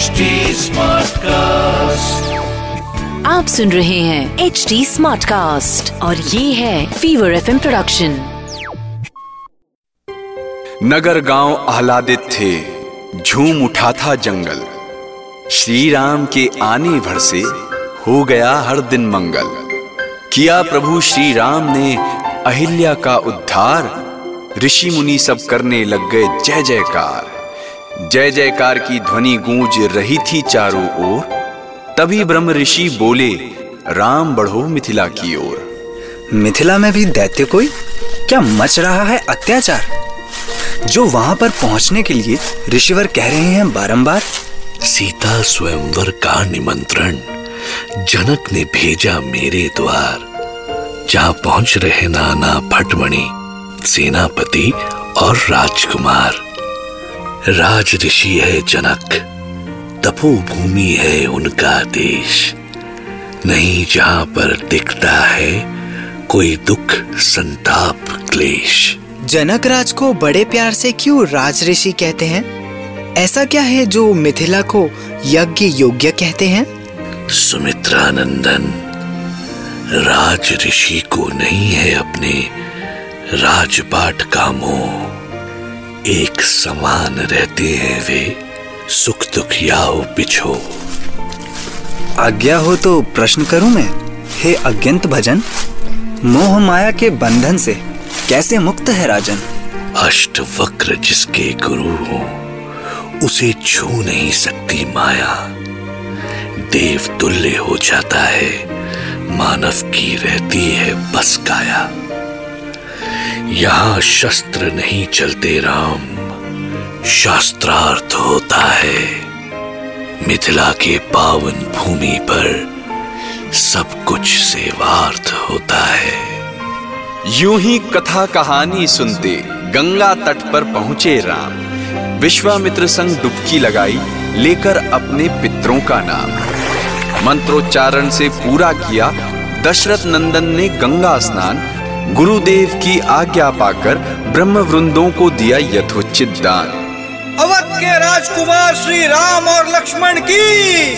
HD cast आप सुन रहे हैं एच डी स्मार्ट कास्ट और ये है फीवर एफ़ प्रोडक्शन नगर गाँव आह्लादित थे। झूम उठा था जंगल। श्री राम के आने भर से हो गया हर दिन मंगल। किया प्रभु श्री राम ने अहिल्या का उद्धार। ऋषि मुनि सब करने लग गए जय जयकार। जय जयकार की ध्वनि गूंज रही थी चारों ओर। तभी ब्रह्म ऋषि बोले, राम, बढ़ो मिथिला की ओर। मिथिला में भी दैत्य कोई? क्या मच रहा है अत्याचार? जो वहाँ पर पहुँचने के लिए ऋषिवर कह रहे हैं बारंबार। सीता स्वयंवर का निमंत्रण। जनक ने भेजा मेरे द्वार। जहाँ पहुँच रहे नाना भटमणि, सेनापति और राजकुमार। राज ऋषि है जनक तपोभूमि है उनका देश। नहीं जहाँ पर दिखता है कोई दुख संताप क्लेश। जनक राज को बड़े प्यार से क्यों राज ऋषि कहते हैं? ऐसा क्या है जो मिथिला को यज्ञ योग्य कहते हैं? सुमित्रा नंदन राज ऋषि को नहीं है अपने राजपाट का मोह एक समान रहते हैं वे सुख दुख या हो पिछो आज्ञा हो तो प्रश्न करूँ मैं हे अज्ञंत भजन मोह माया के बंधन से कैसे मुक्त है राजन? अष्ट वक्र जिसके गुरु हो उसे छू नहीं सकती माया। देव तुल्य हो जाता है मानव की रहती है बस काया। यहाँ शस्त्र नहीं चलते राम। शास्त्रार्थ होता है। मिथिला के पावन भूमि पर सब कुछ सेवार्थ होता है। यूँ ही कथा कहानी सुनते गंगा तट पर पहुँचे राम। विश्वामित्र संग डुबकी लगाई, लेकर अपने पितरों का नाम। मंत्रोच्चारण से पूरा किया, दशरथ नंदन ने गंगा स्नान गुरुदेव की आज्ञा पाकर ब्रह्म वृंदों को दिया यथोचित दान। अवध के राजकुमार श्री राम और लक्ष्मण की।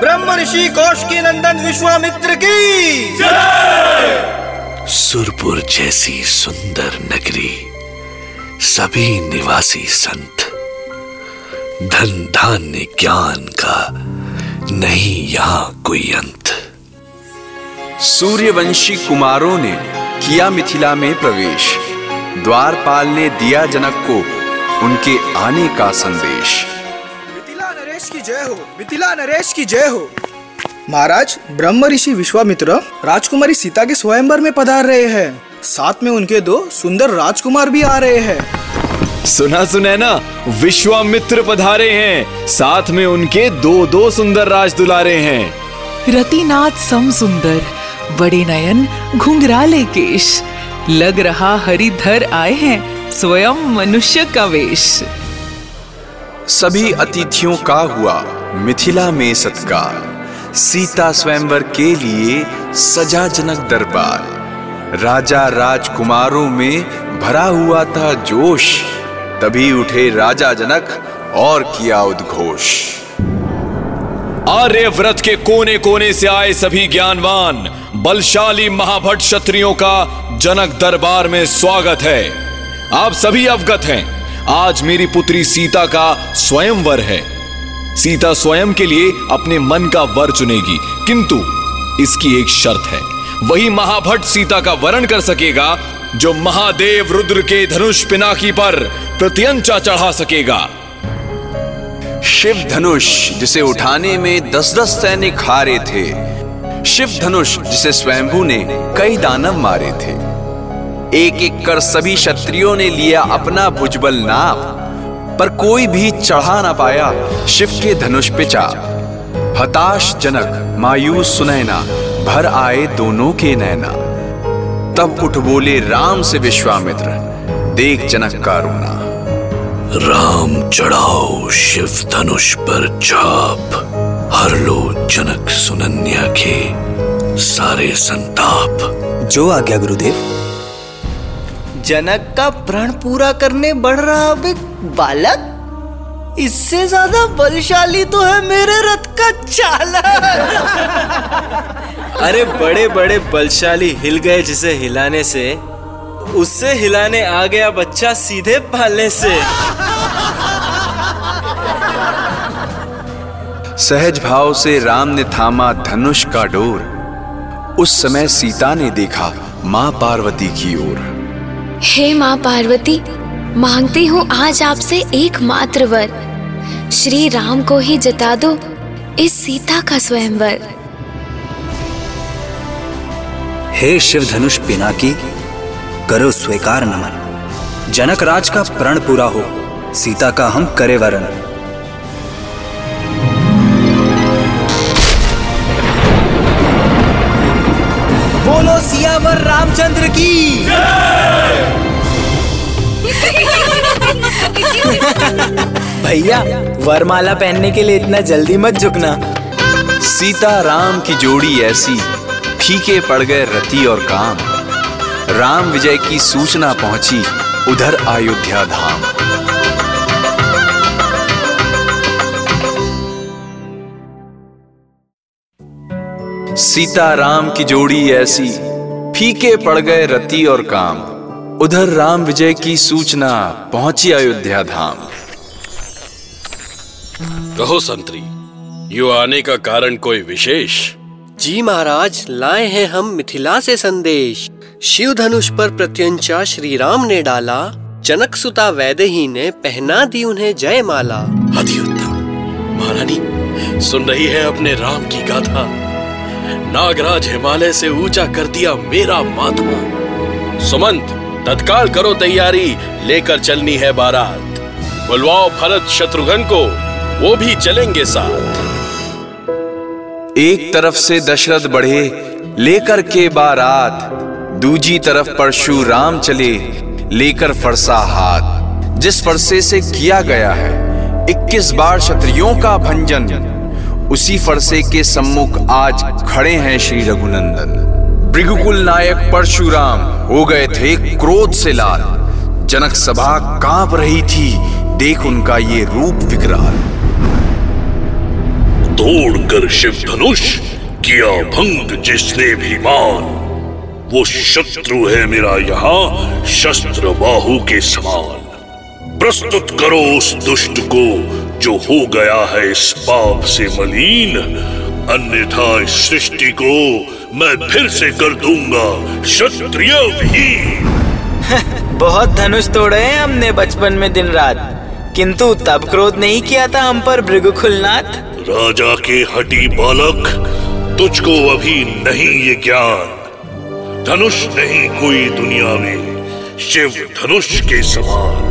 ब्रह्म ऋषि कौश की नंदन विश्वामित्र की। सुरपुर जैसी सुंदर नगरी सभी निवासी संत। धन धान्य ज्ञान का नहीं यहाँ कोई अंत। सूर्यवंशी कुमारों ने किया मिथिला में प्रवेश। द्वारपाल ने दिया जनक को उनके आने का संदेश। मिथिला नरेश की जय हो मिथिला नरेश की जय हो। महाराज ब्रह्म ऋषि विश्वामित्र राजकुमारी सीता के स्वयंवर में पधार रहे हैं। साथ में उनके दो सुंदर राजकुमार भी आ रहे हैं। सुना सुना ना? विश्वामित्र पधारे हैं। साथ में उनके दो दो सुंदर राज दुलारे हैं। रतिनाथ सम सुंदर बड़े नयन घुंघराले केश। लग रहा हरिधर आए हैं स्वयं मनुष्य का वेश। सभी अतिथियों का हुआ मिथिला में सत्कार। सीता स्वयंवर के लिए सजा जनक दरबार। राजा राजकुमारों में भरा हुआ था जोश। तभी उठे राजा जनक और किया उद्घोष। आर्य व्रत के कोने कोने से आए सभी ज्ञानवान। बलशाली महाभट क्षत्रियों का जनक दरबार में स्वागत है। आप सभी अवगत हैं। आज मेरी पुत्री सीता का स्वयंवर है। सीता स्वयं के लिए अपने मन का वर चुनेगी, किंतु इसकी एक शर्त है। वही महाभट सीता का वरण कर सकेगा, जो महादेव रुद्र के धनुष पिनाकी पर प्रत्यंचा चढ़ा सकेगा। शिव धनुष, जिसे उठाने में दस दस सैनिक हारे थे शिव धनुष, जिसे स्वयंभू ने कई दानव मारे थे। एक एक कर सभी क्षत्रियो ने लिया अपना भुजबल नाप, पर कोई भी चढ़ा ना पाया शिव के धनुष पे चाप। हताश जनक मायूस सुनैना, भर आए दोनों के नैना। तब उठ बोले राम से विश्वामित्र, देख जनक का रोना। राम चढ़ाओ शिव धनुष पर छाप हर लो जनक सुनन्या के सारे संताप। जो आ गया गुरुदेव। जनक का प्रण पूरा करने बढ़ रहा अब बालक। इससे ज़्यादा बलशाली तो है मेरे रथ का चालक। अरे बड़े बड़े बलशाली हिल गए जिसे हिलाने से। उससे हिलाने आ गया बच्चा सीधे पालने से। सहज भाव से राम ने थामा धनुष का डोर। उस समय सीता ने देखा माँ पार्वती की ओर। हे माँ पार्वती मांगती हूँ आज आपसे एक मात्र वर। श्री राम को ही जता दो इस सीता का स्वयंवर। हे शिव धनुष पिनाकी करो स्वीकार नमन। जनक राज का प्रण पूरा हो सीता का हम करे वरन। सियावर रामचंद्र की। भैया, वरमाला पहनने के लिए इतना जल्दी मत झुकना। सीता राम की जोड़ी ऐसी, फीके पड़ गए रति और काम। राम विजय की सूचना पहुँची, उधर अयोध्या धाम। सीता राम की जोड़ी ऐसी फीके पड़ गए रति और काम। उधर राम विजय की सूचना पहुँची अयोध्या धाम। कहो संतरी यो आने का कारण कोई विशेष? जी महाराज लाए हैं हम मिथिला से संदेश। शिव धनुष पर प्रत्यंचा श्री राम ने डाला। जनक सुता वैदेही ने पहना दी उन्हें जय माला महारानी सुन रही है अपने राम की गाथा। नागराज हिमालय से ऊँचा कर दिया मेरा माथा सुमंत, तत्काल करो तैयारी, लेकर चलनी है बारात। बुलवाओ भरत शत्रुघ्न को, वो भी चलेंगे साथ। एक तरफ़ से दशरथ बढ़े, लेकर के बारात। दूजी तरफ़ परशुराम चले, लेकर फरसा हाथ। जिस फरसे से किया गया है 21 बार क्षत्रियों का भंजन। उसी फरसे के सम्मुख आज खड़े हैं श्री रघुनंदन। भृगुकुल नायक परशुराम हो गए थे क्रोध से लाल। जनक सभा काँप रही थी, देख उनका ये रूप विकराल। तोड़कर शिव धनुष किया भंग जिसने भी मान। वो शत्रु है मेरा यहाँ, शस्त्र बाहु के समान। प्रस्तुत करो उस दुष्ट को जो हो गया है इस पाप से मलिन अन्यथा इस सृष्टि को मैं फिर से कर दूँगा क्षत्रिय विहीन बहुत धनुष तोड़े हैं हमने बचपन में दिन रात। किंतु तब क्रोध नहीं किया था हम पर भृगुकुलनाथ? राजा के हटी बालक तुझको अभी नहीं ये ज्ञान। धनुष नहीं कोई दुनिया में शिव धनुष के समान।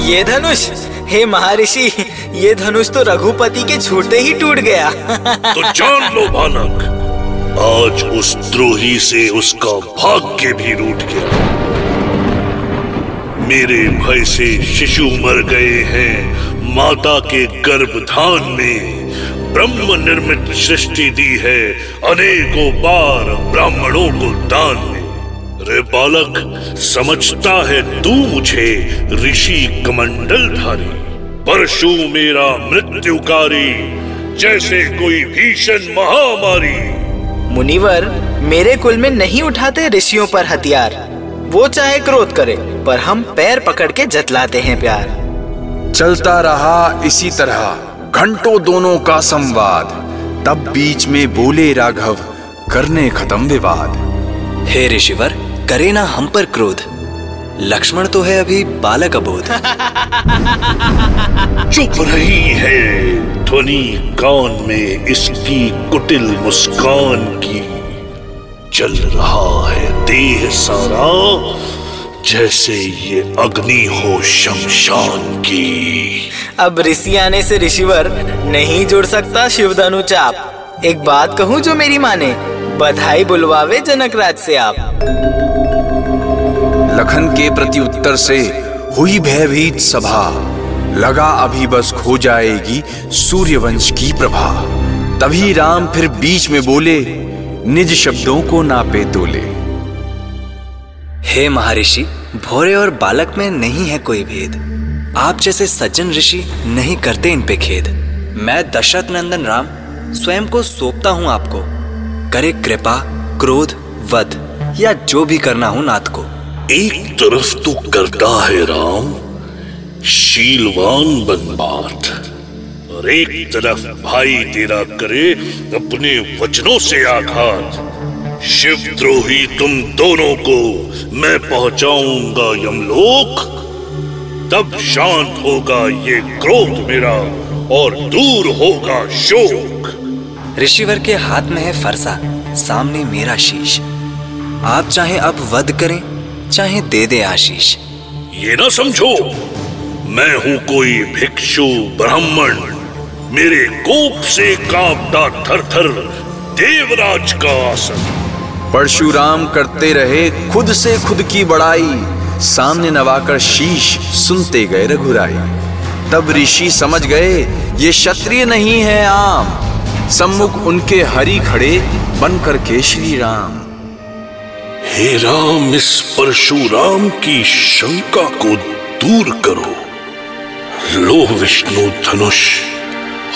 ये धनुष हे महर्षि, ये धनुष तो रघुपति के छूटे ही टूट गया। तो जान लो बालक, आज उस द्रोही से उसका भाग्य भी रूठ गया। मेरे भय से शिशु मर गए हैं, माता के गर्भधान में ब्रह्म निर्मित सृष्टि दी है, अनेकों बार ब्राह्मणों को दान में। रे बालक समझता है तू मुझे ऋषि कमंडल धारी। परशु मेरा मृत्युकारी जैसे कोई भीषण महामारी। मुनिवर मेरे कुल में नहीं उठाते ऋषियों पर हथियार। वो चाहे क्रोध करे पर हम पैर पकड़ के जतलाते हैं प्यार। चलता रहा इसी तरह घंटों दोनों का संवाद। तब बीच में बोले राघव करने खत्म विवाद। हे ऋषिवर करे ना हम पर क्रोध। लक्ष्मण तो है अभी बालक अबोध। चुप रही है ध्वनि कान में इसकी कुटिल मुस्कान की। चल रहा है देह सारा जैसे ये अग्नि हो शमशान की। अब ऋषि आने से ऋषिवर नहीं जुड़ सकता शिवधनु चाप। एक बात कहूँ जो मेरी माने बधाई बुलवावे जनक राज से आप। लखन के प्रति उत्तर से हुई भयभीत सभा। लगा अभी बस खो जाएगी सूर्यवंश की प्रभा। तभी राम फिर बीच में बोले, निज शब्दों को नापे तोले। हे महर्षि, भोरे और बालक में नहीं है कोई भेद। आप जैसे सज्जन ऋषि नहीं करते इन पे खेद। मैं दशरथ नंदन राम, स्वयं को सौंपता हूँ आपको। करे कृपा, क्रोध, वध, या जो भी करना हो नाथ को। एक तरफ़ तो करता है राम, शीलवान बन बात। और एक तरफ़ भाई तेरा करे अपने वचनों से आघात। शिवद्रोही तुम दोनों को मैं पहुंचाऊँगा, यमलोक। तब शांत होगा ये क्रोध मेरा और दूर होगा शोक। ऋषिवर के हाथ में है फरसा, सामने मेरा शीश। आप चाहे अब वध करें चाहे दे दे आशीष। ये ना समझो मैं हूँ कोई भिक्षु ब्राह्मण। मेरे कोप से कांपता थर थर देवराज का आसन। परशुराम करते रहे खुद से खुद की बड़ाई। सामने नवाकर शीश सुनते गए रघुराई। तब ऋषि समझ गए ये क्षत्रिय नहीं है आम। सम्मुख उनके हरि खड़े बन करके श्री राम हे राम इस परशुराम की शंका को दूर करो। लो विष्णु धनुष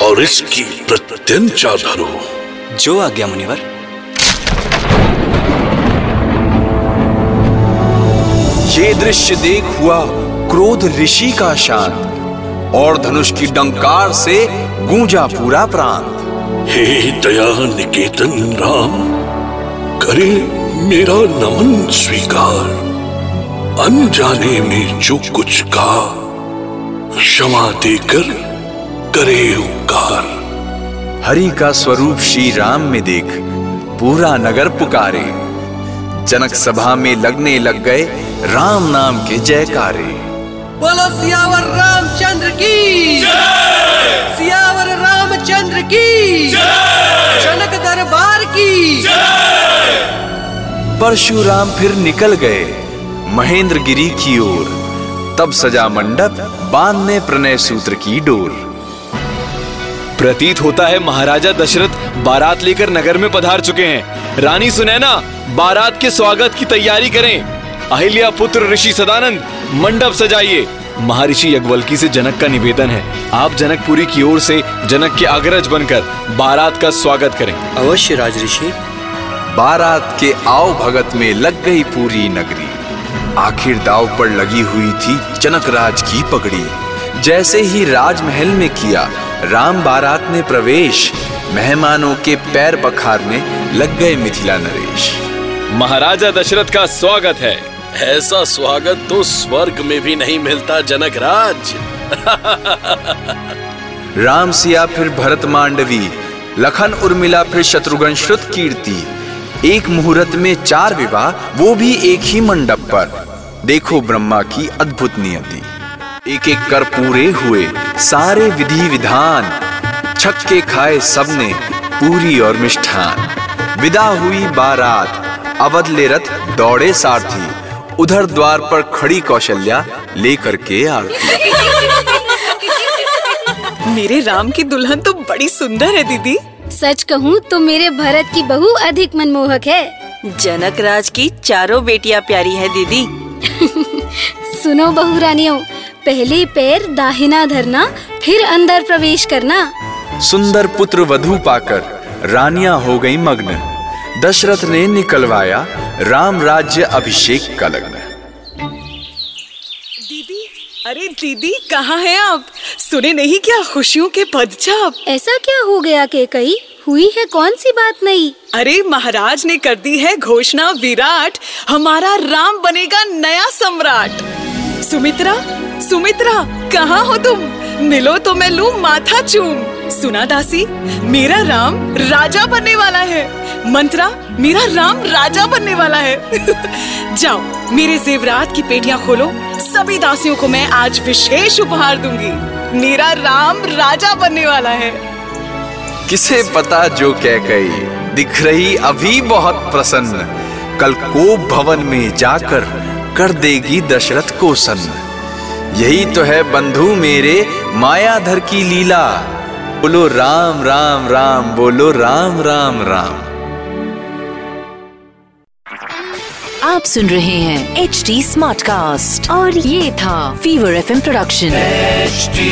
और इसकी प्रत्यंचा धरो। जो आज्ञा मुनिवर। ये दृश्य देख हुआ क्रोध ऋषि का शांत और धनुष की डंकार से गूंजा पूरा प्रांत हे दया निकेतन राम करे मेरा नमन स्वीकार। अनजाने में जो कुछ कहा क्षमा देकर करे उपकार। हरि का स्वरूप श्री राम में देख पूरा नगर पुकारे। जनक सभा में लगने लग गए राम नाम के जयकारे। बोलो सियावर रामचंद्र की। सियावर रामचंद्र की। जनक दरबार की। परशुराम फिर निकल गए महेंद्र गिरी की ओर। तब सजा मंडप बांधने प्रणय सूत्र की डोर। प्रतीत होता है महाराजा दशरथ बारात लेकर नगर में पधार चुके हैं। रानी सुनैना, बारात के स्वागत की तैयारी करें। अहिल्या पुत्र ऋषि सदानंद, मंडप सजाइए। महर्षि यज्ञवल्की से जनक का निवेदन है। आप जनकपुरी की ओर से जनक के अग्रज बनकर बारात का स्वागत करें। अवश्य राजऋषि। बारात के आओ भगत में लग गई पूरी नगरी। आखिर दाव पर लगी हुई थी जनक राज की पगड़ी। जैसे ही राजमहल में किया राम बारात ने प्रवेश मेहमानों के पैर बखारने लग गए मिथिला नरेश। महाराजा दशरथ का स्वागत है। ऐसा स्वागत तो स्वर्ग में भी नहीं मिलता जनक राज। राम सिया फिर भरत मांडवी लखन उर्मिला फिर शत्रुघ्न श्रुत कीर्ति। एक मुहूर्त में चार विवाह, वो भी एक ही मंडप पर। देखो ब्रह्मा की अद्भुत नियति। एक एक कर पूरे हुए, सारे विधि विधान। छक्के खाए सबने पूरी और मिष्ठान। विदा हुई बारात अवध ले रथ दौड़े सारथी। उधर द्वार पर खड़ी कौशल्या लेकर के आरती। मेरे राम की दुल्हन तो बड़ी सुंदर है, दीदी। सच कहूँ तो मेरे भरत की बहू अधिक मनमोहक है। जनक राज की चारों बेटियाँ प्यारी है दीदी। सुनो बहू रानियों पहले पैर दाहिना धरना फिर अंदर प्रवेश करना। सुंदर पुत्र वधु पाकर रानियाँ हो गई मग्न। दशरथ ने निकलवाया राम राज्य अभिषेक का लग्न। दीदी अरे दीदी कहाँ हैं आप? सुने नहीं क्या खुशियों के पदचाप? ऐसा क्या हो गया के कई हुई है कौन सी बात नहीं अरे, महाराज ने कर दी है घोषणा विराट। हमारा राम बनेगा नया सम्राट। सुमित्रा सुमित्रा, कहाँ हो तुम? मिलो तो मैं लू माथा चूम। सुना दासी, मेरा राम राजा बनने वाला है। मंत्रा, मेरा राम राजा बनने वाला है। जाओ, मेरे जेवरात की पेटियाँ खोलो। सभी दासियों को मैं आज विशेष उपहार दूँगी। मेरा राम राजा बनने वाला है। किसे पता जो कह गई। दिख रही अभी बहुत प्रसन्न। कल को भवन में जाकर कर देगी दशरथ को सन्न। यही तो है बंधु मेरे मायाधर की लीला। बोलो राम राम राम बोलो राम राम राम। आप सुन रहे हैं एच डी स्मार्ट कास्ट और ये था फीवर एफ़ प्रोडक्शन HD